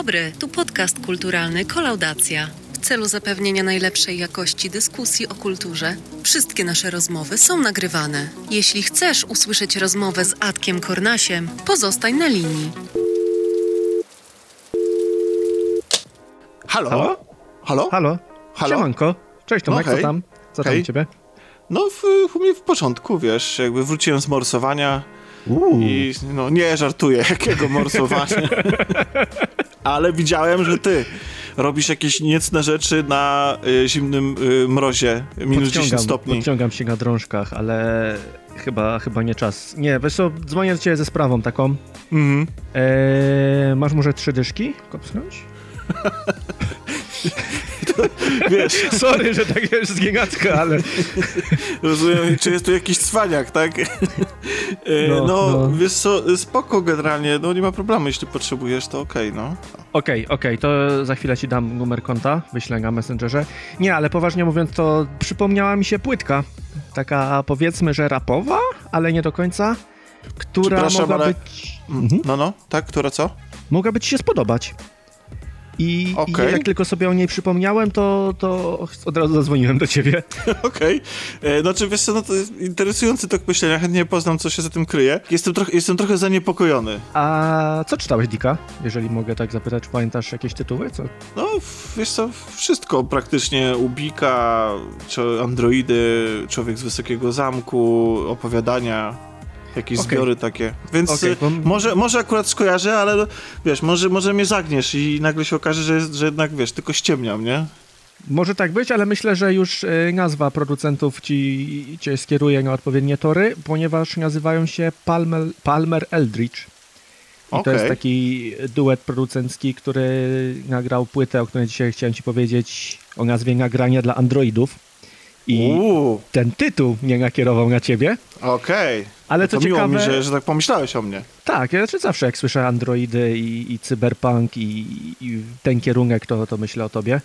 dobry, tu podcast kulturalny Kolaudacja. W celu zapewnienia najlepszej jakości dyskusji o kulturze, wszystkie nasze rozmowy są nagrywane. Jeśli chcesz usłyszeć rozmowę z Adkiem Kornasiem, pozostań na linii. Halo? Halo? Halo? Halo? Halo? Siemanko. Cześć Tomek, No, hej. co tam? Co tam Hej. u ciebie? No, w, u mnie w porządku, wiesz, jakby wróciłem z morsowania Uuu. i no nie żartuję, jakiego morsowania. Ale widziałem, że ty robisz jakieś niecne rzeczy na y, zimnym y, mrozie, minus 10 stopni. podciągam się na drążkach, ale chyba, chyba nie czas. Nie, wiesz co, dzwonię do ciebie ze sprawą taką. Mhm. Eee, masz może trzy dyszki kopsnąć? Wiesz, Sorry, że tak jest zgieniacka, ale... rozumiem, czy jest tu jakiś cwaniak, tak? E, no, No, no. wiesz co, spoko generalnie, no nie ma problemu, jeśli potrzebujesz, to okej, no. Okej, okej, to za chwilę ci dam numer konta, wyślę na Messengerze. Nie, ale poważnie mówiąc, to przypomniała mi się płytka. Taka powiedzmy, że rapowa, ale nie do końca, która mogła ale- być... Mhm. No, no, tak, która co? mogłaby ci się spodobać. I, Okej. I jak tylko sobie o niej przypomniałem, to, to od razu zadzwoniłem do ciebie. Okej. Okay. Znaczy, wiesz co, no to jest interesujący tok myślenia, chętnie poznam, co się za tym kryje. Jestem, trochę, jestem trochę zaniepokojony. A co czytałeś, Dika? Jeżeli mogę tak zapytać, pamiętasz jakieś tytuły? Co? No, wiesz co, wszystko praktycznie, Ubika, czy Androidy, Człowiek z Wysokiego Zamku, opowiadania, jakieś Okej. zbiory takie. Więc Okej, y, bo- może, może akurat skojarzę, ale wiesz, może, może mnie zagniesz i nagle się okaże, że, jest, że jednak, wiesz, tylko ściemniam, nie? Może tak być, ale myślę, że już y, nazwa producentów ci, cię skieruje na odpowiednie tory, ponieważ nazywają się Palmer, Palmer Eldridge. I to Okej. jest taki duet producencki, który nagrał płytę, o której dzisiaj chciałem ci powiedzieć, o nazwie Nagrania dla Androidów. I Uuu, ten tytuł mnie nakierował na ciebie. okej. Ale No co to miło ciekawe, mi, że, że tak pomyślałeś o mnie. tak, ja znaczy zawsze jak słyszę Androidy i, i cyberpunk i, i ten kierunek, to, to myślę o tobie.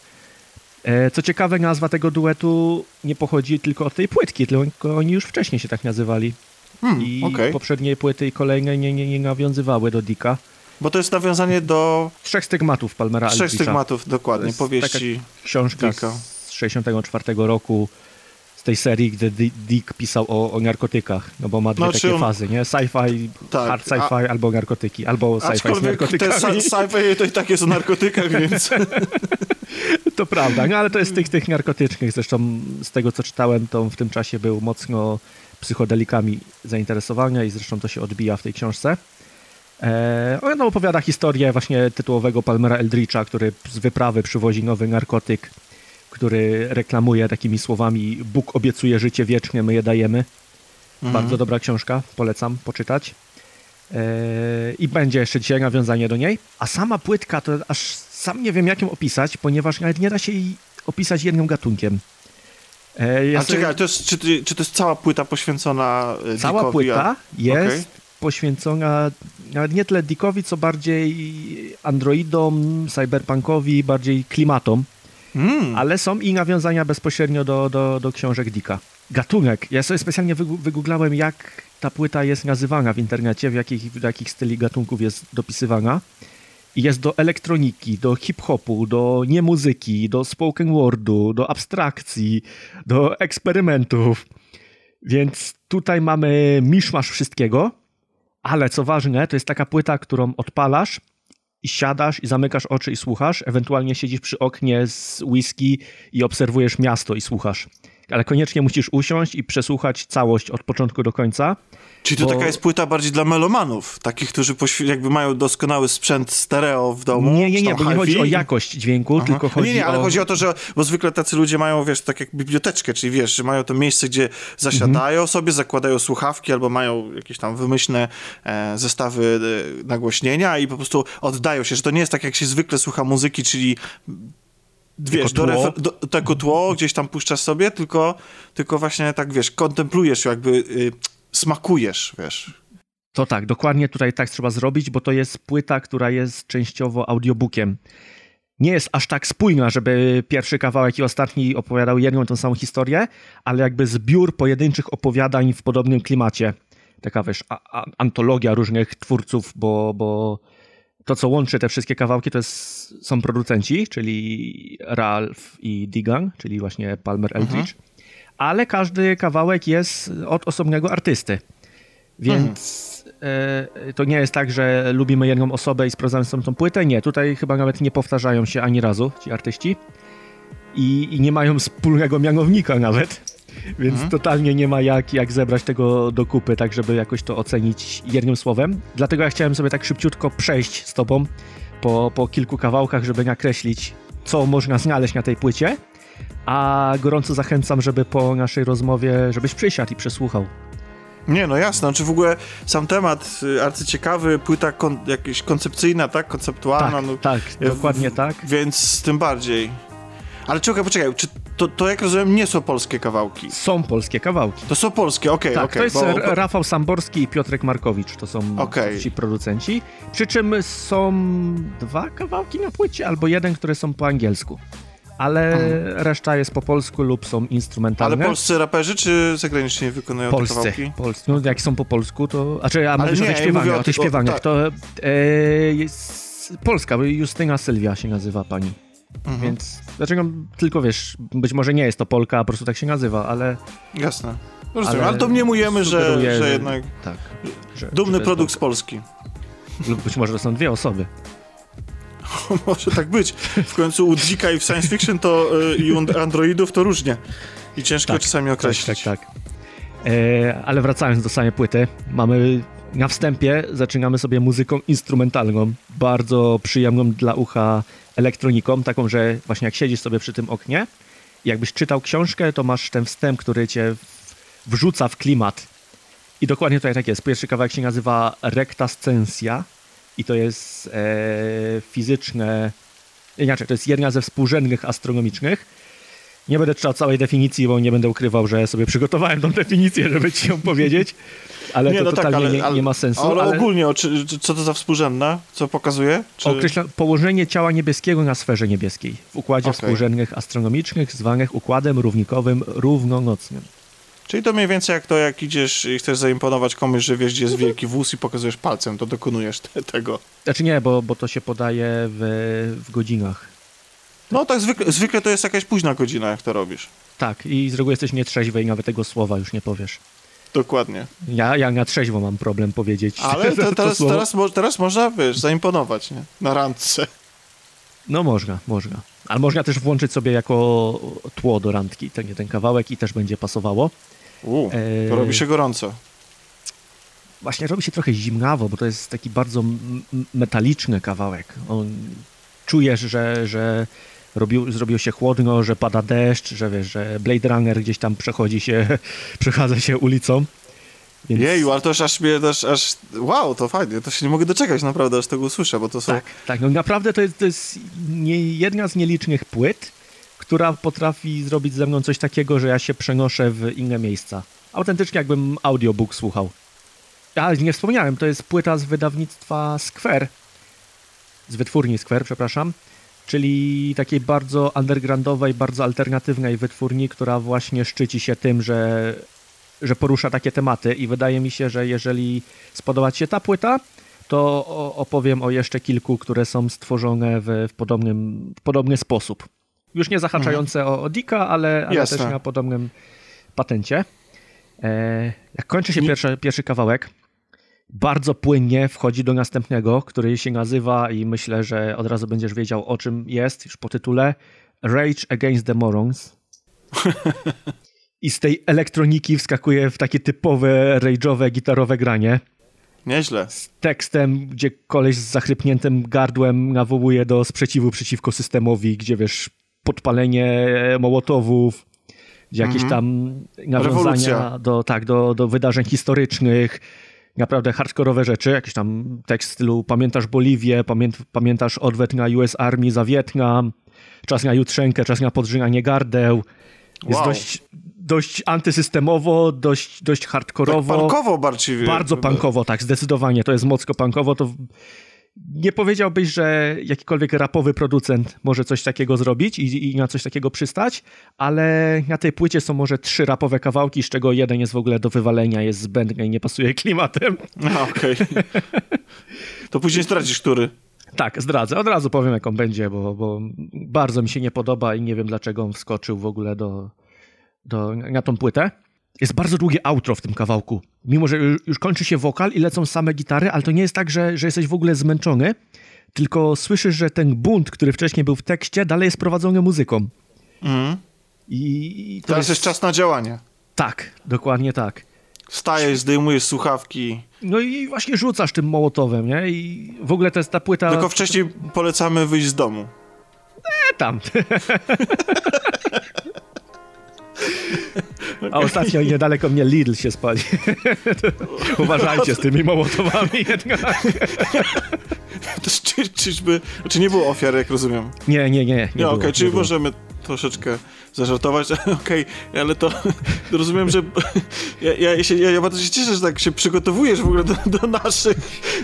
E, co ciekawe, nazwa tego duetu nie pochodzi tylko od tej płytki, tylko oni już wcześniej się tak nazywali. Hmm, I okej. poprzednie płyty i kolejne nie, nie, nie nawiązywały do Dika. Bo to jest nawiązanie do Trzech stygmatów Palmera trzech Aldricha. stygmatów, dokładnie, powieści. Książka Dicka. z 64 roku, tej serii, Di- Dick pisał o, o narkotykach, no bo ma dwie No, czy takie fazy, nie? Sci-fi, Tak, hard sci-fi albo narkotyki, albo sci-fi z narkotykami. sci- sci-fi to i tak jest o narkotykach, więc... To prawda, no ale to jest tych, tych narkotycznych. Zresztą z tego, co czytałem, to w tym czasie był mocno psychodelikami zainteresowania i zresztą to się odbija w tej książce. E, on opowiada historię właśnie tytułowego Palmera Eldritcha, który z wyprawy przywozi nowy narkotyk, który reklamuje takimi słowami Bóg obiecuje życie wieczne, my je dajemy. Bardzo dobra książka, polecam poczytać. E, I będzie jeszcze dzisiaj nawiązanie do niej. A sama płytka to aż sam nie wiem, jak ją opisać, ponieważ nawet nie da się jej opisać jednym gatunkiem. E, ja A sobie- czekaj, to jest, czy, czy to jest cała płyta poświęcona e, Cała Dickowi, płyta a- jest Okej. poświęcona nawet nie tyle Dickowi, co bardziej androidom, cyberpunkowi, bardziej klimatom, Mm, ale są i nawiązania bezpośrednio do, do, do książek Dicka. Gatunek. Ja sobie specjalnie wygooglałem, jak ta płyta jest nazywana w internecie, w jakich, w jakich styli gatunków jest dopisywana. I jest do elektroniki, do hip-hopu, do niemuzyki, do spoken wordu, do abstrakcji, do eksperymentów. Więc tutaj mamy miszmasz wszystkiego, ale co ważne, to jest taka płyta, którą odpalasz i siadasz i zamykasz oczy i słuchasz, ewentualnie siedzisz przy oknie z whisky i obserwujesz miasto i słuchasz. Ale koniecznie musisz usiąść i przesłuchać całość od początku do końca. Czyli to bo- taka jest płyta bardziej dla melomanów, takich, którzy jakby mają doskonały sprzęt stereo w domu. Nie, nie, nie, bo nie chodzi o jakość dźwięku, Aha. tylko chodzi nie, nie, ale o... chodzi o to, że bo zwykle tacy ludzie mają, wiesz, tak jak biblioteczkę, czyli wiesz, że mają to miejsce, gdzie zasiadają Mhm. sobie, zakładają słuchawki albo mają jakieś tam wymyślne e, zestawy e, nagłośnienia i po prostu oddają się, że to nie jest tak, jak się zwykle słucha muzyki, czyli wiesz, do, refer- do tego tło gdzieś tam puszczasz sobie, tylko, tylko właśnie tak, wiesz, kontemplujesz, jakby y, smakujesz, wiesz. To tak, dokładnie tutaj tak trzeba zrobić, bo to jest płyta, która jest częściowo audiobookiem. Nie jest aż tak spójna, żeby pierwszy kawałek i ostatni opowiadał jedną tą samą historię, ale jakby zbiór pojedynczych opowiadań w podobnym klimacie. Taka wiesz, a, a, antologia różnych twórców, bo, bo to, co łączy te wszystkie kawałki, to jest, są producenci, czyli Ralph i Digan, czyli właśnie Palmer Eldridge, mhm. ale każdy kawałek jest od osobnego artysty. Więc mhm. to nie jest tak, że lubimy jedną osobę i sprawdzamy sobie tą płytę. Nie, tutaj chyba nawet nie powtarzają się ani razu ci artyści i, i nie mają wspólnego mianownika nawet. Więc mhm. totalnie nie ma jak, jak zebrać tego do kupy, tak żeby jakoś to ocenić jednym słowem. Dlatego ja chciałem sobie tak szybciutko przejść z tobą po, po kilku kawałkach, żeby nakreślić, co można znaleźć na tej płycie. A gorąco zachęcam, żeby po naszej rozmowie, żebyś przysiadł i przesłuchał. Nie, no jasne, czy w ogóle sam temat y, arcyciekawy, płyta kon, jakaś koncepcyjna, tak? Konceptualna. Tak, no, tak, dokładnie tak. Więc tym bardziej. Ale czekaj, poczekaj, czy to, to jak rozumiem nie są polskie kawałki? Są polskie kawałki. To są polskie, okej, okay, Tak, okay, to jest bo... Rafał Samborski i Piotrek Markowicz, to są okay. ci producenci. Przy czym są dwa kawałki na płycie, albo jeden, które są po angielsku. Ale hmm. reszta jest po polsku lub są instrumentalne. Ale polscy raperzy czy zagraniczni wykonują polscy, te kawałki? Polscy. No jak są po polsku, to... Znaczy, a mówisz nie, o tych śpiewaniach, o, tych śpiewaniach. To e, jest Polska, Justyna Sylwia się nazywa pani. Mhm. Więc dlaczego tylko wiesz, być może nie jest to Polka, a po prostu tak się nazywa, ale. Jasne. Rozumiem, ale, ale domniemujemy, że, że jednak. Tak. Że, dumny że produkt z Polski. Lub być może to są dwie osoby. może tak być. W końcu u Dzika i w science fiction to y, i u androidów to różnie. I ciężko tak, czasami określić. Tak, tak, tak. E, ale wracając do samej płyty, mamy na wstępie zaczynamy sobie muzyką instrumentalną, bardzo przyjemną dla ucha elektroniką, taką, że właśnie jak siedzisz sobie przy tym oknie, jakbyś czytał książkę, to masz ten wstęp, który cię wrzuca w klimat. I dokładnie tutaj tak jest. Pierwszy kawałek się nazywa rektascencja i to jest e, fizyczne, inaczej, to jest jedna ze współrzędnych astronomicznych. Nie będę czytał całej definicji, bo nie będę ukrywał, że sobie przygotowałem tą definicję, żeby ci ją powiedzieć ale nie, to no tak, totalnie tak, ale, nie, nie, ma sensu. Ale, ale... ogólnie, czy, co to za współrzędna? Co pokazuje? Czy... Określa położenie ciała niebieskiego na sferze niebieskiej w układzie okay. współrzędnych astronomicznych zwanych układem równikowym równonocnym. Czyli to mniej więcej jak to, jak idziesz i chcesz zaimponować komuś, że wiesz, gdzie jest wielki wóz i pokazujesz palcem, to dokonujesz te, tego. Znaczy nie, bo, bo to się podaje w, w godzinach. No tak, zwykle, zwykle to jest jakaś późna godzina, jak to robisz. Tak, i z reguły jesteś nietrzeźwy i nawet tego słowa już nie powiesz. Dokładnie. Ja, ja na trzeźwo mam problem powiedzieć. Ale to teraz, teraz, teraz można, wiesz, zaimponować, nie? Na randce. No można, można. Ale można też włączyć sobie jako tło do randki ten, ten kawałek i też będzie pasowało. U, to e... robi się gorąco. Właśnie robi się trochę zimnawo, bo to jest taki bardzo metaliczny kawałek. On, czujesz, że, że robił, zrobiło się chłodno, że pada deszcz, że wiesz, że Blade Runner gdzieś tam przechodzi się, przechadza się ulicą. Więc... Jeju, ale to już aż mnie, aż, aż, wow, to fajnie, to się nie mogę doczekać naprawdę, aż tego usłyszę, bo to są... Tak, tak, no naprawdę to jest, to jest nie, jedna z nielicznych płyt, która potrafi zrobić ze mną coś takiego, że ja się przenoszę w inne miejsca. Autentycznie jakbym audiobook słuchał. Ale nie wspomniałem, to jest płyta z wydawnictwa Square, z wytwórni Square, przepraszam, czyli takiej bardzo undergroundowej, bardzo alternatywnej wytwórni, która właśnie szczyci się tym, że, że porusza takie tematy i wydaje mi się, że jeżeli spodoba Ci się ta płyta, to opowiem o jeszcze kilku, które są stworzone w, w podobnym, podobny sposób. Już nie zahaczające mhm. o, o Dika, ale, ale też na podobnym patencie. E, jak kończy się pierwszy, pierwszy kawałek, bardzo płynnie wchodzi do następnego, który się nazywa i myślę, że od razu będziesz wiedział o czym jest już po tytule Rage Against the Morons. I z tej elektroniki wskakuje w takie typowe rage'owe, gitarowe granie. Nieźle. Z tekstem, gdzie koleś z zachrypniętym gardłem nawołuje do sprzeciwu przeciwko systemowi, gdzie wiesz, podpalenie mołotowów, gdzie jakieś mm -hmm. tam nawiązania do, tak, do, do wydarzeń historycznych, naprawdę hardkorowe rzeczy, jakiś tam tekst w stylu pamiętasz Boliwię, pamięt, pamiętasz odwet na US Army za Wietnam, czas na jutrzenkę, czas na podrzynanie gardeł. Jest wow. dość, dość antysystemowo, dość, dość hardkorowo. Tak punkowo bardziej. Bardzo punkowo, tak, zdecydowanie. To jest mocno punkowo. To nie powiedziałbyś, że jakikolwiek rapowy producent może coś takiego zrobić i, i, na coś takiego przystać, ale na tej płycie są może trzy rapowe kawałki, z czego jeden jest w ogóle do wywalenia, jest zbędny i nie pasuje klimatem. No, okej. Okay. To później stracisz który. Tak, zdradzę. Od razu powiem, jak on będzie, bo, bo bardzo mi się nie podoba i nie wiem, dlaczego on wskoczył w ogóle do, do, na tą płytę. Jest bardzo długie outro w tym kawałku. Mimo, że już- kończy się wokal i lecą same gitary, ale to nie jest tak, że, że jesteś w ogóle zmęczony, tylko słyszysz, że ten bunt, który wcześniej był w tekście, dalej jest prowadzony muzyką. Mhm. I i to Teraz jest czas na działanie. Tak, dokładnie tak. Wstajesz, zdejmujesz słuchawki. No i właśnie rzucasz tym mołotowem, nie? I w ogóle to jest ta płyta... Tylko wcześniej polecamy wyjść z domu. E, tam. A ostatnio niedaleko mnie Lidl się spali. Uważajcie z tymi mołotowami jednak. To czy, czyżby... Znaczy nie było ofiar, jak rozumiem. Nie, nie, nie. Nie, Nie, okej, było, czyli było. możemy troszeczkę zażartować, okej, ale to rozumiem, że ja, ja, się, ja, ja bardzo się cieszę, że tak się przygotowujesz w ogóle do, do naszych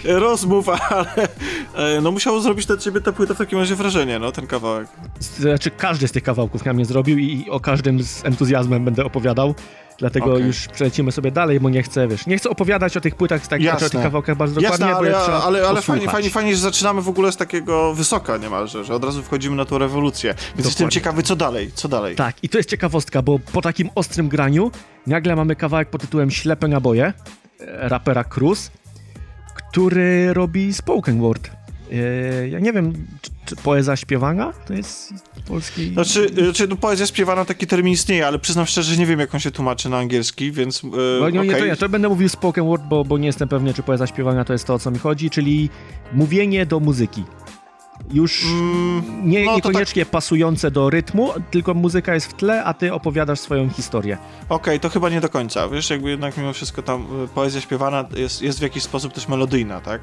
rozmów, ale e, no musiało zrobić na ciebie ta płyta w takim razie wrażenie, no, ten kawałek. Znaczy, każdy z tych kawałków na mnie zrobił i o każdym z entuzjazmem będę opowiadał. Dlatego Okej. już przelecimy sobie dalej, bo nie chcę, wiesz, nie chcę opowiadać o tych płytach, tak, znaczy o tych kawałkach bardzo dokładnie, Jasne, bo ale, ale, ale fajnie, fajnie, fajnie, że zaczynamy w ogóle z takiego wysoka niemalże, że od razu wchodzimy na tą rewolucję. Więc jestem Dokładnie. ciekawy, co dalej, co dalej. Tak, i to jest ciekawostka, bo po takim ostrym graniu nagle mamy kawałek pod tytułem Ślepe naboje rapera Cruz, który robi spoken word. E, Ja nie wiem, czy, czy poezja śpiewana to jest polski... Znaczy, znaczy no, poezja śpiewana, taki termin istnieje, ale przyznam szczerze, że nie wiem, jak on się tłumaczy na angielski, więc... Yy, No, nie, nie, to ja to będę mówił spoken word, bo, bo nie jestem pewny, czy poezja śpiewana to jest to, o co mi chodzi, czyli mówienie do muzyki. Już Mm, nie, no to niekoniecznie pasujące do rytmu, tylko muzyka jest w tle, a ty opowiadasz swoją historię. Okej, to chyba nie do końca. Wiesz, jakby jednak mimo wszystko tam y, poezja śpiewana jest, jest w jakiś sposób też melodyjna, tak?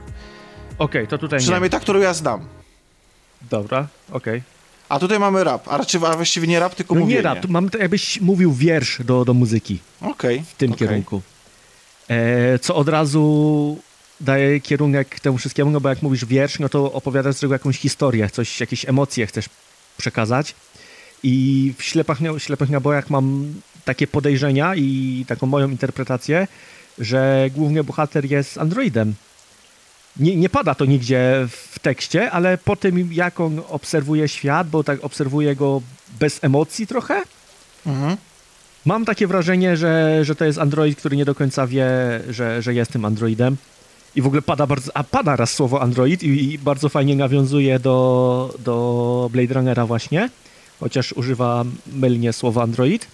Okej, to tutaj Przynajmniej ta, którą ja znam. nie. Dobra, okej. A tutaj mamy rap, a, raczej, a właściwie nie rap, tylko No mówienie. nie rap, mam to jakbyś mówił wiersz do, do muzyki Okej. w tym kierunku. E, co od razu daje kierunek temu wszystkiemu, no bo jak mówisz wiersz, no to opowiadasz z tego jakąś historię, coś, jakieś emocje chcesz przekazać. I w ślepach, ślepych nabojach mam takie podejrzenia i taką moją interpretację, że główny bohater jest androidem. Nie, nie pada to nigdzie w tekście, ale po tym, jak on obserwuje świat, bo tak obserwuje go bez emocji trochę, Mhm. Mam takie wrażenie, że, że to jest android, który nie do końca wie, że, że jest tym androidem. I w ogóle pada bardzo, a pada raz słowo android i, i bardzo fajnie nawiązuje do, do Blade Runnera właśnie, chociaż używa mylnie słowa android.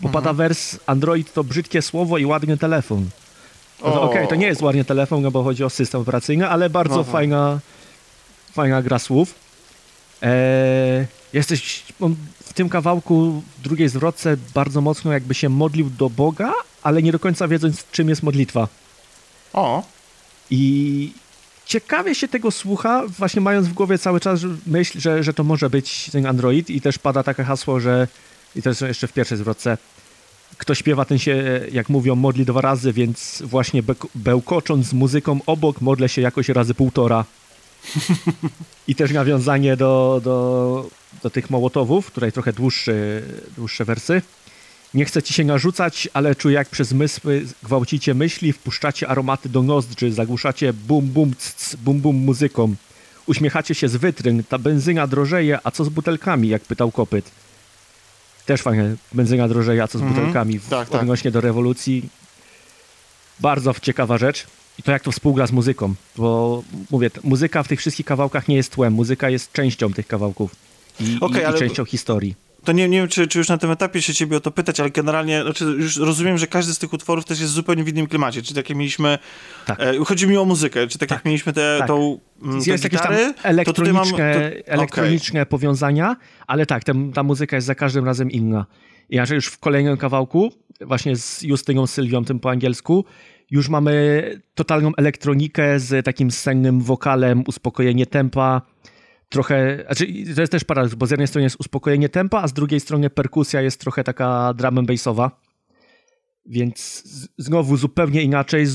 Bo pada wers android to brzydkie słowo i ładny telefon. No. Okej, to nie jest ładnie telefon, no bo chodzi o system operacyjny, ale bardzo Aha. fajna, fajna gra słów. Eee, jesteś w tym kawałku, w drugiej zwrotce, bardzo mocno jakby się modlił do Boga, ale nie do końca wiedząc, czym jest modlitwa. O, I ciekawie się tego słucha, właśnie mając w głowie cały czas myśl, że, że to może być ten Android i też pada takie hasło, że i to jest jeszcze w pierwszej zwrotce kto śpiewa, ten się, jak mówią, modli dwa razy, więc właśnie bek- bełkocząc z muzyką obok, modlę się jakoś razy półtora. I też nawiązanie do, do, do tych mołotowów, tutaj trochę dłuższy, dłuższe wersy. Nie chcę ci się narzucać, ale czuję jak przez zmysły gwałcicie myśli, wpuszczacie aromaty do nozdrzy, zagłuszacie bum bum c, bum bum muzyką. Uśmiechacie się z wytryn, ta benzyna drożeje, a co z butelkami, jak pytał kopyt. Też fajnie, benzyna drożeje, co z Mhm. butelkami w, Tak, tak. odnośnie do rewolucji. Bardzo ciekawa rzecz. I to jak to współgra z muzyką, bo mówię, muzyka w tych wszystkich kawałkach nie jest tłem, muzyka jest częścią tych kawałków i, Okej, i, ale- i częścią historii. To nie, nie wiem, czy, czy już na tym etapie się ciebie o to pytać, ale generalnie znaczy już rozumiem, że każdy z tych utworów też jest zupełnie w innym klimacie. Czy tak jak mieliśmy... Tak. E, chodzi mi o muzykę. Czy tak, jak Tak, mieliśmy te, tak. tą, mm, jest jakieś tam elektroniczne, mam... To, elektroniczne powiązania, ale tak, ten, ta muzyka jest za każdym razem inna. I że już w kolejnym kawałku, właśnie z Justyną Sylwią, tym po angielsku, już mamy totalną elektronikę z takim sennym wokalem, uspokojenie tempa, trochę, znaczy to jest też paradoks, bo z jednej strony jest uspokojenie tempa, a z drugiej strony perkusja jest trochę taka drum and bassowa. Więc znowu zupełnie inaczej,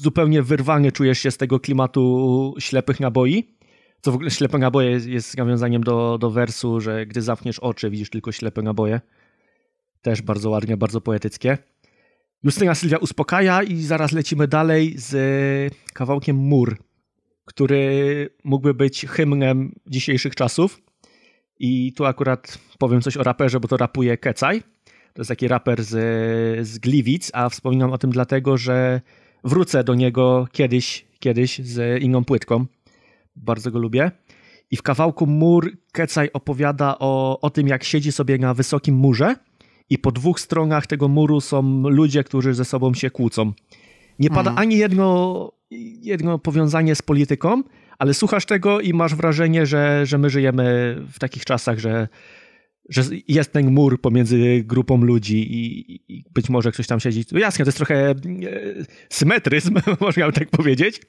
zupełnie wyrwany czujesz się z tego klimatu ślepych naboi. Co w ogóle ślepe naboje jest, jest nawiązaniem do, do wersu, że gdy zamkniesz oczy, widzisz tylko ślepe naboje. Też bardzo ładnie, bardzo poetyckie. Justyna Sylwia uspokaja i zaraz lecimy dalej z kawałkiem Mur, który mógłby być hymnem dzisiejszych czasów. I tu akurat powiem coś o raperze, bo to rapuje Kecaj. To jest taki raper z, z Gliwic, a wspominam o tym dlatego, że wrócę do niego kiedyś, kiedyś z inną płytką. Bardzo go lubię. I w kawałku Mur Kecaj opowiada o, o tym, jak siedzi sobie na wysokim murze i po dwóch stronach tego muru są ludzie, którzy ze sobą się kłócą. Nie pada Mhm. ani jedno, jedno powiązanie z polityką, ale słuchasz tego i masz wrażenie, że, że my żyjemy w takich czasach, że, że jest ten mur pomiędzy grupą ludzi i, i być może ktoś tam siedzi. No jasne, to jest trochę e, symetryzm, można by tak powiedzieć,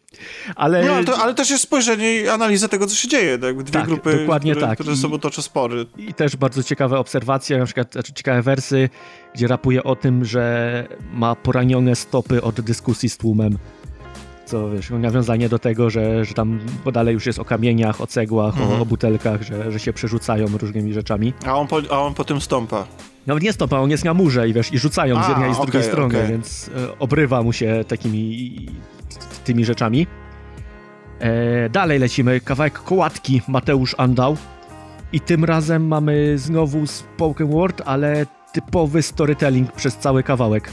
ale... No, ale, to, ale też jest spojrzenie i analiza tego, co się dzieje. Tak? Dwie Tak, grupy, dokładnie które, tak. które ze sobą toczą spory. I też bardzo ciekawe obserwacje, na przykład znaczy ciekawe wersy, gdzie rapuje o tym, że ma poranione stopy od dyskusji z tłumem. Co wiesz, no, nawiązanie do tego, że, że tam bo dalej już jest o kamieniach, o cegłach, o, Mhm. o butelkach, że, że się przerzucają różnymi rzeczami. A on, po, a on potem stąpa. Nawet nie stopa, on jest na murze i wiesz, i rzucają z A, jednej i z drugiej okej, strony, okej. więc e, obrywa mu się takimi tymi rzeczami. E, dalej lecimy, kawałek kołatki Mateusz Andał i tym razem mamy znowu spoken word, ale typowy storytelling przez cały kawałek.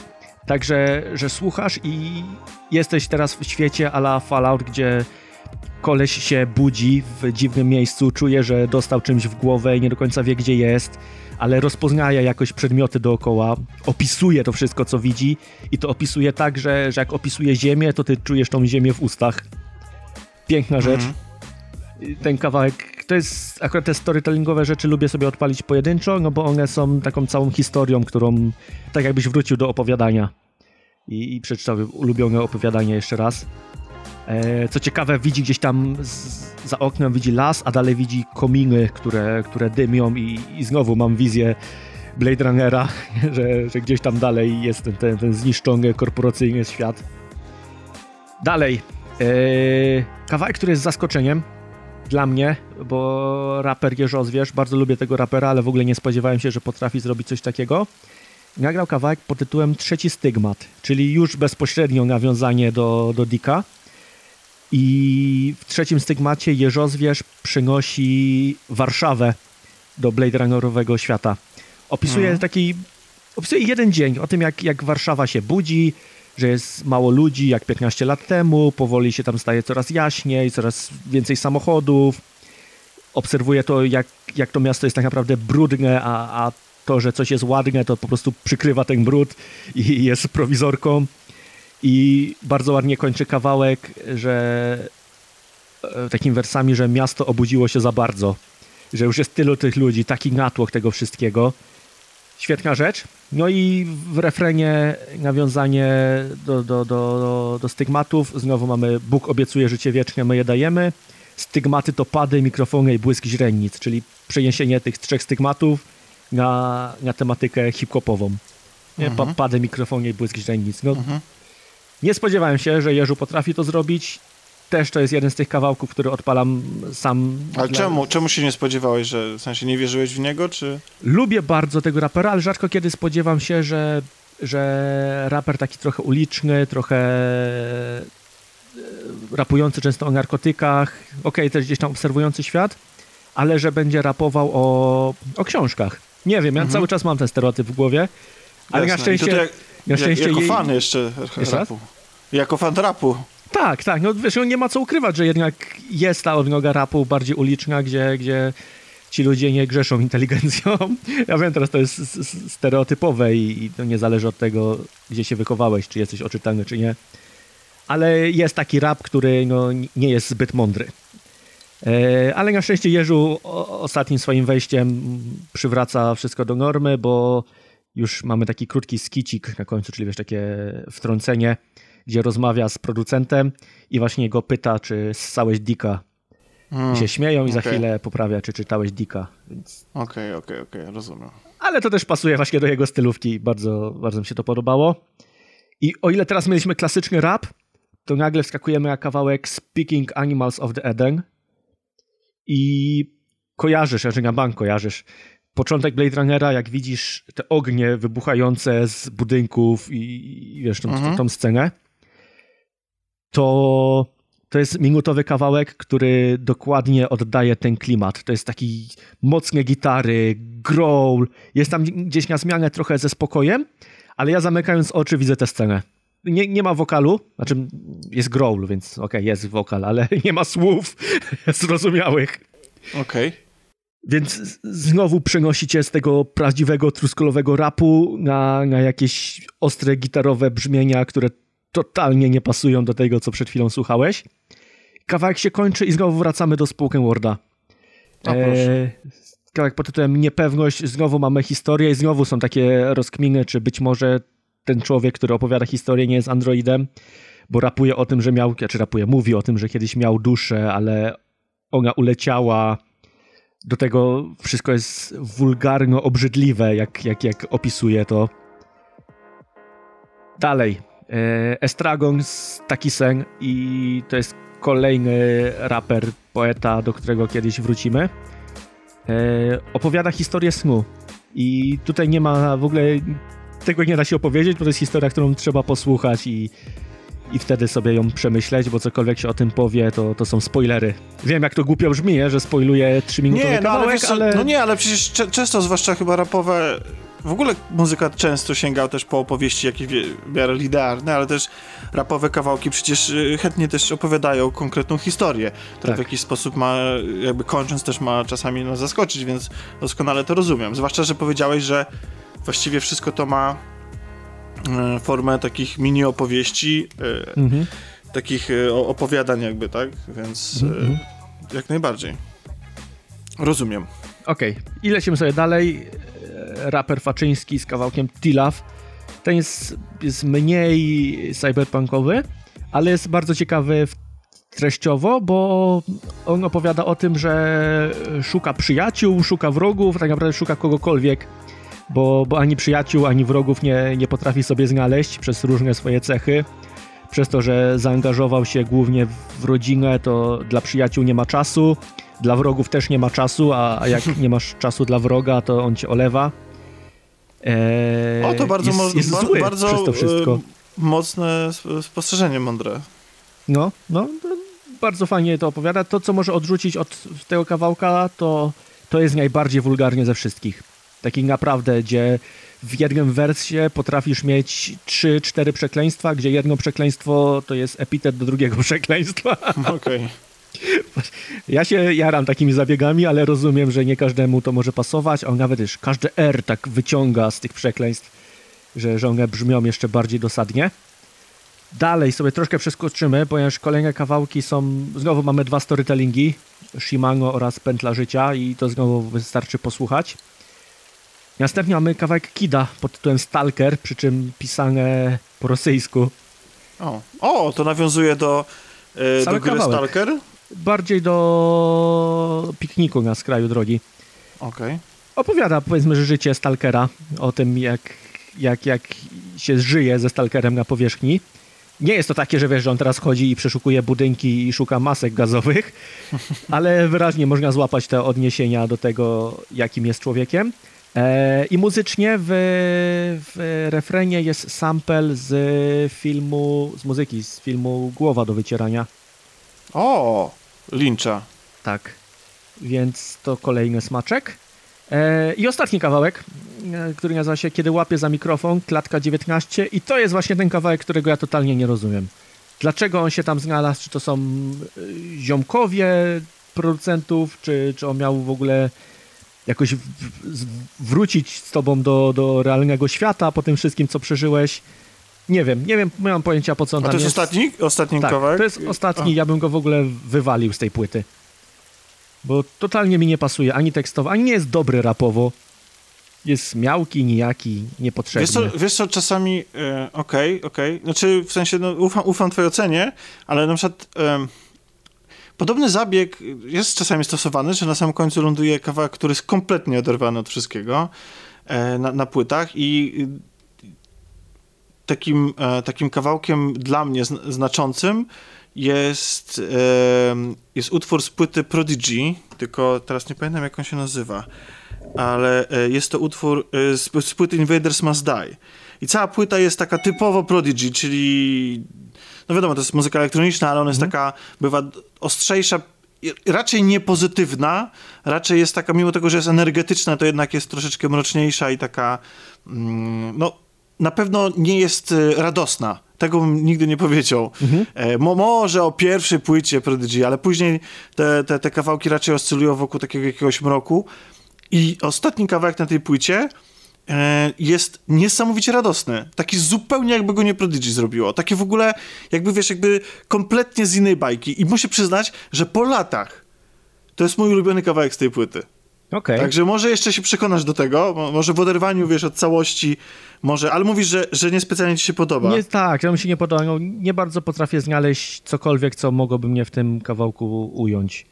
Także, że słuchasz i jesteś teraz w świecie ala Fallout, gdzie koleś się budzi w dziwnym miejscu, czuje, że dostał czymś w głowę i nie do końca wie, gdzie jest, ale rozpoznaje jakoś przedmioty dookoła, opisuje to wszystko, co widzi i to opisuje tak, że, że jak opisuje ziemię, to ty czujesz tą ziemię w ustach. Piękna rzecz. Mhm. Ten kawałek, to jest akurat te storytellingowe rzeczy lubię sobie odpalić pojedynczo, no bo one są taką całą historią, którą tak jakbyś wrócił do opowiadania i, i przeczytał ulubione opowiadanie jeszcze raz. E, co ciekawe, widzi gdzieś tam z, za oknem widzi las, a dalej widzi kominy, które, które dymią i, i znowu mam wizję Blade Runnera, że, że gdzieś tam dalej jest ten, ten, ten zniszczony korporacyjny świat. Dalej. E, kawałek, który jest zaskoczeniem dla mnie, bo raper Jerzy Ozwierz, bardzo lubię tego rapera, ale w ogóle nie spodziewałem się, że potrafi zrobić coś takiego. Nagrał kawałek pod tytułem Trzeci Stygmat, czyli już bezpośrednio nawiązanie do, do Dicka. I w trzecim stygmacie Jerzozwierz przynosi Warszawę do Blade Runnerowego świata. Opisuje Mhm. taki. Opisuje jeden dzień o tym, jak, jak Warszawa się budzi, że jest mało ludzi, jak 15 lat temu, powoli się tam staje coraz jaśniej, coraz więcej samochodów. Obserwuje to, jak, jak to miasto jest tak naprawdę brudne, a, a to, że coś jest ładne, to po prostu przykrywa ten brud i jest prowizorką. I bardzo ładnie kończy kawałek, że e, takimi wersami, że miasto obudziło się za bardzo. Że już jest tylu tych ludzi, taki natłok tego wszystkiego. Świetna rzecz. No i w refrenie nawiązanie do, do, do, do, stygmatów. Znowu mamy Bóg obiecuje życie wieczne, my je dajemy. Stygmaty to pady, mikrofony i błysk źrenic, czyli przeniesienie tych trzech stygmatów na, na tematykę hip-hopową. Nie? Pa, pady, mikrofony i błysk źrenic. No, Mhm. nie spodziewałem się, że Jerzu potrafi to zrobić. Też to jest jeden z tych kawałków, który odpalam sam. Ale dla- czemu? Czemu się nie spodziewałeś, że w sensie nie wierzyłeś w niego, czy... Lubię bardzo tego rapera, ale rzadko kiedy spodziewam się, że, że raper taki trochę uliczny, trochę e, rapujący często o narkotykach, okej, też gdzieś tam obserwujący świat, ale że będzie rapował o, o książkach. Nie wiem, ja Mhm. cały czas mam ten stereotyp w głowie, ale na Jasne. To szczęście... jak, na szczęście jak, jako jej- fan jeszcze Jeszcze rapu. Jako fan rapu. Tak, tak, no wiesz, no nie ma co ukrywać, że jednak jest ta odnoga rapu bardziej uliczna, gdzie, gdzie ci ludzie nie grzeszą inteligencją. Ja wiem, teraz to jest stereotypowe i, i to nie zależy od tego, gdzie się wychowałeś, czy jesteś oczytany, czy nie. Ale jest taki rap, który no, nie jest zbyt mądry. E, Ale na szczęście Jerzu ostatnim swoim wejściem przywraca wszystko do normy, bo już mamy taki krótki skicik na końcu, czyli wiesz, takie wtrącenie, gdzie rozmawia z producentem i właśnie go pyta, czy ssałeś Dika. I się śmieją i za okej. chwilę poprawia, czy czytałeś Dika. Okej, okej, okej, rozumiem. Ale to też pasuje właśnie do jego stylówki. Bardzo, bardzo mi się to podobało. I o ile teraz mieliśmy klasyczny rap, to nagle wskakujemy na kawałek Speaking Animals of the Eden i kojarzysz, że na bank kojarzysz, początek Blade Runnera, jak widzisz te ognie wybuchające z budynków i, i wiesz, tą, Mhm. tą scenę, to to jest minutowy kawałek, który dokładnie oddaje ten klimat. To jest taki mocne gitary, growl. Jest tam gdzieś na zmianę trochę ze spokojem, ale ja zamykając oczy widzę tę scenę. Nie, nie ma wokalu, znaczy jest growl, więc okej, okay, jest wokal, ale nie ma słów zrozumiałych. Okej. Okay. Więc znowu przenosicie z tego prawdziwego truskolowego rapu na, na jakieś ostre gitarowe brzmienia, które totalnie nie pasują do tego, co przed chwilą słuchałeś. Kawałek się kończy i znowu wracamy do spoken worda. E, kawałek pod tytułem Niepewność, znowu mamy historię i znowu są takie rozkminy, czy być może ten człowiek, który opowiada historię, nie jest androidem, bo rapuje o tym, że miał, czy znaczy rapuje, mówi o tym, że kiedyś miał duszę, ale ona uleciała. Do tego wszystko jest wulgarno obrzydliwe, jak, jak, jak opisuje to. Dalej. E, Estragon z Takisen i to jest kolejny raper, poeta, do którego kiedyś wrócimy. E, opowiada historię snu. I tutaj nie ma w ogóle tego nie da się opowiedzieć, bo to jest historia, którą trzeba posłuchać i, i wtedy sobie ją przemyśleć, bo cokolwiek się o tym powie, to, to są spoilery. Wiem, jak to głupio brzmi, że spoiluję 3 minutowy nie, no, kawałek, ale, wiesz, ale... No nie, ale przecież często, zwłaszcza chyba rapowe, w ogóle muzyka często sięgał też po opowieści jakieś w miarę linearne, ale też rapowe kawałki przecież y, chętnie też opowiadają konkretną historię, która tak. w jakiś sposób ma, jakby kończąc też ma czasami nas zaskoczyć, więc doskonale to rozumiem. Zwłaszcza, że powiedziałeś, że właściwie wszystko to ma e, formę takich mini opowieści, e, mhm. takich opowiadań jakby, tak? Więc mhm. jak najbardziej. Rozumiem. Okej, okay. i lecimy sobie dalej. Raper Faczyński z kawałkiem Tilaf. Ten jest, jest mniej cyberpunkowy, ale jest bardzo ciekawy treściowo, bo on opowiada o tym, że szuka przyjaciół, szuka wrogów, tak naprawdę szuka kogokolwiek, bo, bo ani przyjaciół, ani wrogów nie, nie potrafi sobie znaleźć przez różne swoje cechy. Przez to, że zaangażował się głównie w rodzinę, to dla przyjaciół nie ma czasu, dla wrogów też nie ma czasu, a, jak nie masz czasu dla wroga, to on cię olewa. Eee, o, to bardzo, jest, jest bardzo, bardzo przez to wszystko. E, mocne spostrzeżenie, mądre. No, no, bardzo fajnie to opowiada. To, co może odrzucić od tego kawałka, to, to jest najbardziej wulgarnie ze wszystkich. Taki naprawdę, gdzie w jednym wersie potrafisz mieć trzy, cztery przekleństwa, gdzie jedno przekleństwo to jest epitet do drugiego przekleństwa. Okej. Okay. Ja się jaram takimi zabiegami, ale rozumiem, że nie każdemu to może pasować, a nawet już każde R tak wyciąga z tych przekleństw, że, że one brzmią jeszcze bardziej dosadnie. Dalej sobie troszkę przeskoczymy, ponieważ kolejne kawałki są... Znowu mamy dwa storytellingi, Shimano oraz Pętla Życia i to znowu wystarczy posłuchać. Następnie mamy kawałek Kida pod tytułem Stalker, przy czym pisane po rosyjsku. O, o to nawiązuje do, yy, do gry kawałek. Stalker? Bardziej do pikniku na skraju drogi. Okej. Okay. Opowiada, powiedzmy, że życie Stalkera, o tym, jak, jak, jak się żyje ze Stalkerem na powierzchni. Nie jest to takie, że wiesz, że on teraz chodzi i przeszukuje budynki i szuka masek gazowych, ale wyraźnie można złapać te odniesienia do tego, jakim jest człowiekiem. E, I muzycznie w, w refrenie jest sample z filmu, z muzyki, z filmu Głowa do wycierania. O, Lyncha. Tak, więc to kolejny smaczek. E, I ostatni kawałek, e, który nazywa się Kiedy łapię za mikrofon, klatka 19 i to jest właśnie ten kawałek, którego ja totalnie nie rozumiem. Dlaczego on się tam znalazł? Czy to są ziomkowie producentów, czy, czy on miał w ogóle jakoś w, w, wrócić z tobą do, do realnego świata po tym wszystkim, co przeżyłeś. Nie wiem, nie wiem, nie mam pojęcia po co on A to jest, jest ostatni? Ostatni tak, kawałek? to jest ostatni, A. ja bym go w ogóle wywalił z tej płyty. Bo totalnie mi nie pasuje ani tekstowo, ani nie jest dobry rapowo. Jest miałki, nijaki, niepotrzebny. Wiesz co, wiesz co czasami, e, okej, okay, okej, okay. znaczy w sensie, no, ufam, ufam twojej ocenie, ale na przykład... E, Podobny zabieg jest czasami stosowany, że na samym końcu ląduje kawałek, który jest kompletnie oderwany od wszystkiego e, na, na płytach i takim, e, takim kawałkiem dla mnie znaczącym jest, e, jest utwór z płyty Prodigy, tylko teraz nie pamiętam jak on się nazywa, ale jest to utwór z, z płyty Invaders Must Die. I cała płyta jest taka typowo Prodigy, czyli no wiadomo, to jest muzyka elektroniczna, ale ona jest taka, bywa ostrzejsza, raczej nie pozytywna, raczej jest taka, mimo tego, że jest energetyczna, to jednak jest troszeczkę mroczniejsza i taka, mm, no, na pewno nie jest y, radosna. Tego bym nigdy nie powiedział. E, mo, może o pierwszej płycie Prodigy, ale później te, te, te kawałki raczej oscylują wokół takiego jakiegoś mroku. I ostatni kawałek na tej płycie e, jest niesamowicie radosny. Taki zupełnie jakby go nie Prodigy zrobiło. Takie w ogóle, jakby wiesz, jakby kompletnie z innej bajki. I muszę przyznać, że po latach to jest mój ulubiony kawałek z tej płyty. Okej. Także może jeszcze się przekonasz do tego, mo- może w oderwaniu, wiesz, od całości, może, ale mówisz, że, że niespecjalnie ci się podoba. Nie, tak, to mi się nie podoba. No, nie bardzo potrafię znaleźć cokolwiek, co mogłoby mnie w tym kawałku ująć.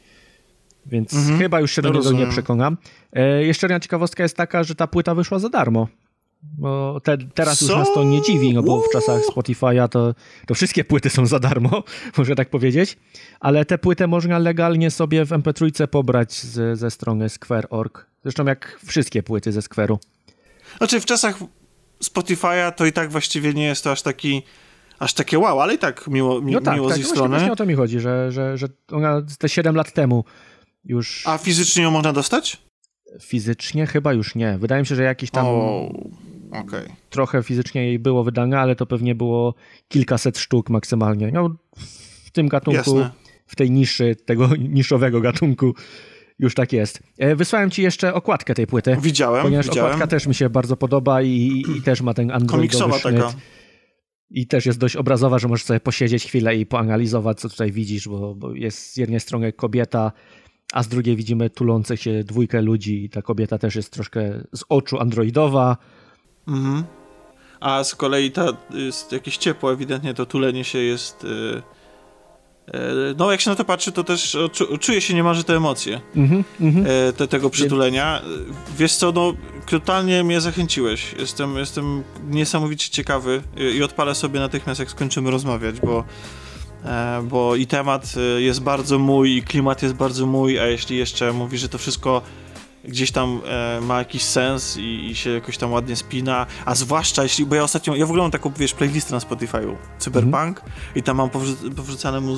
Więc chyba już się do No niego nie przekonam. E, jeszcze jedna ciekawostka jest taka, że ta płyta wyszła za darmo. Bo te, teraz już Co? nas to nie dziwi, no bo w czasach Spotify'a to, to wszystkie płyty są za darmo, można tak powiedzieć. Ale tę płytę można legalnie sobie w MP3 pobrać z, ze strony Square.org. Zresztą jak wszystkie płyty ze Square'u. Znaczy w czasach Spotify'a to i tak właściwie nie jest to aż taki, aż takie wow, ale i tak miło, mi, No tak, miło tak z ich właśnie, strony. właśnie o to mi chodzi, że, że, że ona te 7 lat temu już A fizycznie ją można dostać? fizycznie chyba już nie. Wydaje mi się, że jakiś tam O, okej. trochę fizycznie jej było wydane, ale to pewnie było kilkaset sztuk maksymalnie. No, w tym gatunku, Jasne. w tej niszy, tego niszowego gatunku już tak jest. E, Wysłałem ci jeszcze okładkę tej płyty, Widziałem, ponieważ widziałem. okładka też mi się bardzo podoba i, i też ma ten androidowy Komiksowa sznyt. taka. I też jest dość obrazowa, że możesz sobie posiedzieć chwilę i poanalizować, co tutaj widzisz, bo, bo jest z jednej strony kobieta, a z drugiej widzimy tulących się dwójkę ludzi i ta kobieta też jest troszkę z oczu androidowa. Mhm. A z kolei ta jest jakieś ciepło, ewidentnie to tulenie się jest... y, y, no, jak się na to patrzy, to też czu, czuje się niemalże te emocje Mhm, mhm. e, te, tego przytulenia. Wiesz co, no, totalnie mnie zachęciłeś. Jestem, jestem niesamowicie ciekawy i, odpalę sobie natychmiast, jak skończymy rozmawiać, bo, bo i temat jest bardzo mój, i klimat jest bardzo mój, a jeśli jeszcze mówi, że to wszystko gdzieś tam e, ma jakiś sens i, i się jakoś tam ładnie spina, a zwłaszcza jeśli, bo ja ostatnio, ja w ogóle mam taką, wiesz, playlistę na Spotify'u, Cyberpunk i tam mam powrzu- powrzucane mu-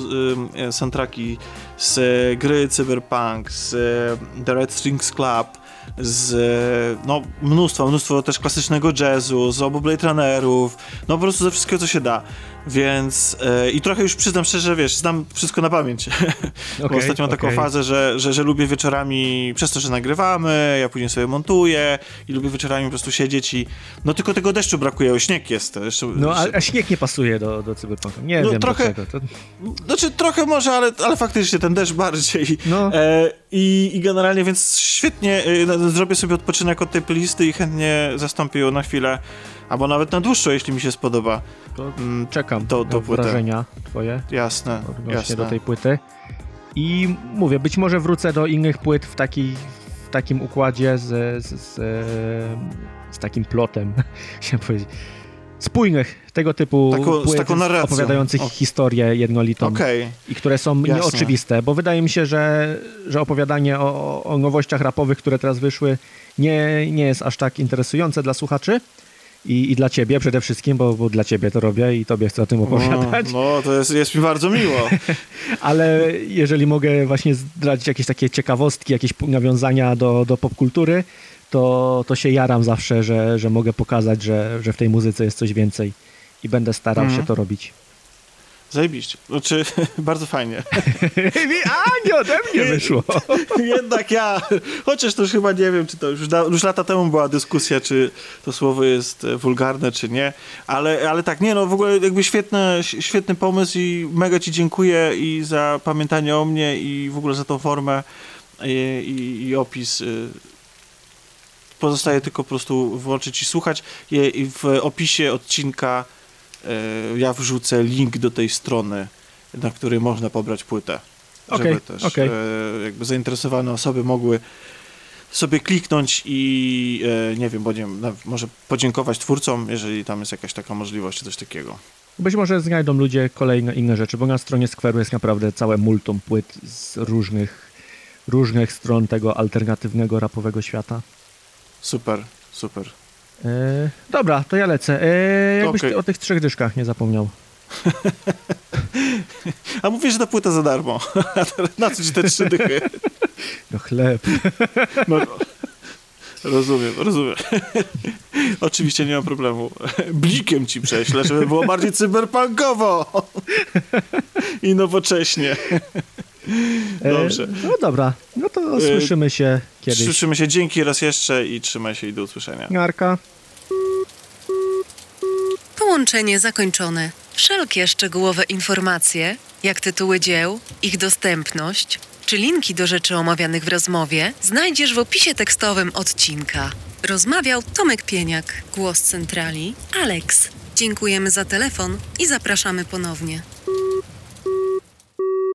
e, soundtracki z e, gry Cyberpunk, z e, The Red Strings Club, z e, no mnóstwo, mnóstwo też klasycznego jazzu, z obu Blade Runnerów, no po prostu ze wszystkiego, co się da. Więc e, i trochę już przyznam szczerze, wiesz, znam wszystko na pamięć. Bo Okej, ostatnio mam taką okej. fazę, że, że, że lubię wieczorami, przez to, że nagrywamy, ja później sobie montuję i lubię wieczorami po prostu siedzieć i no tylko tego deszczu brakuje, o śnieg jest. Jeszcze, No, a, a śnieg nie pasuje do, do cyberpunka. Nie No, wiem trochę- dlaczego. To... Znaczy trochę może, ale, ale faktycznie ten deszcz bardziej. No. E, i, I generalnie, więc świetnie e, zrobię sobie odpoczynek od tej playlisty i chętnie zastąpię ją na chwilę, albo nawet na dłuższą, jeśli mi się spodoba. To Mm, czekam to- na to płytę. wrażenia twoje jasne, jasne. do tej płyty. I mówię, być może wrócę do innych płyt w, taki, w takim układzie z, z, z, z takim plotem, chciałem powiedzieć. Spójnych, tego typu z płyt opowiadających O. historię jednolitą Okej, i które są Jasne. nieoczywiste, bo wydaje mi się, że, że opowiadanie o, o nowościach rapowych, które teraz wyszły, nie, nie jest aż tak interesujące dla słuchaczy i, i dla ciebie przede wszystkim, bo, bo dla ciebie to robię i tobie chcę o tym no, opowiadać. no to jest, jest mi bardzo miło. Ale jeżeli mogę właśnie zdradzić jakieś takie ciekawostki, jakieś nawiązania do, do popkultury, to, to się jaram zawsze, że, że mogę pokazać, że, że w tej muzyce jest coś więcej i będę starał Mhm. się to robić. Zajebiście. Znaczy, bardzo fajnie. A, nie ode mnie wyszło. Jednak ja, chociaż to już chyba nie wiem, czy to już, da, już lata temu była dyskusja, czy to słowo jest e, wulgarne, czy nie, ale, ale tak, nie no, w ogóle jakby świetny, świetny pomysł i mega ci dziękuję i za pamiętanie o mnie i w ogóle za tą formę i, i, i opis. y. Pozostaje tylko po prostu włączyć i słuchać. I, w opisie odcinka e, ja wrzucę link do tej strony, na której można pobrać płytę. Okej, żeby też okej. e, jakby zainteresowane osoby mogły sobie kliknąć i e, nie wiem, no, może podziękować twórcom, jeżeli tam jest jakaś taka możliwość, czy coś takiego. Być może znajdą ludzie kolejne inne rzeczy, bo na stronie Square'u jest naprawdę całe multum płyt z różnych, różnych stron tego alternatywnego rapowego świata. Super, super. E, dobra, to ja lecę. E, jakbyś Okej. ty o tych trzech dyszkach nie zapomniał. A mówisz, że ta płyta za darmo. Na co ci te trzy dychy? No chleb. No, rozumiem, rozumiem. Oczywiście nie ma problemu. Blikiem ci prześlę, żeby było bardziej cyberpunkowo i nowocześnie. E, Dobrze. No dobra, no to słyszymy się kiedyś. Słyszymy się. Dzięki raz jeszcze i trzymaj się i do usłyszenia. Narka. Połączenie zakończone. Wszelkie szczegółowe informacje, jak tytuły dzieł, ich dostępność, czy linki do rzeczy omawianych w rozmowie, znajdziesz w opisie tekstowym odcinka. Rozmawiał Tomek Pieniak, głos centrali, Alex. Dziękujemy za telefon i zapraszamy ponownie.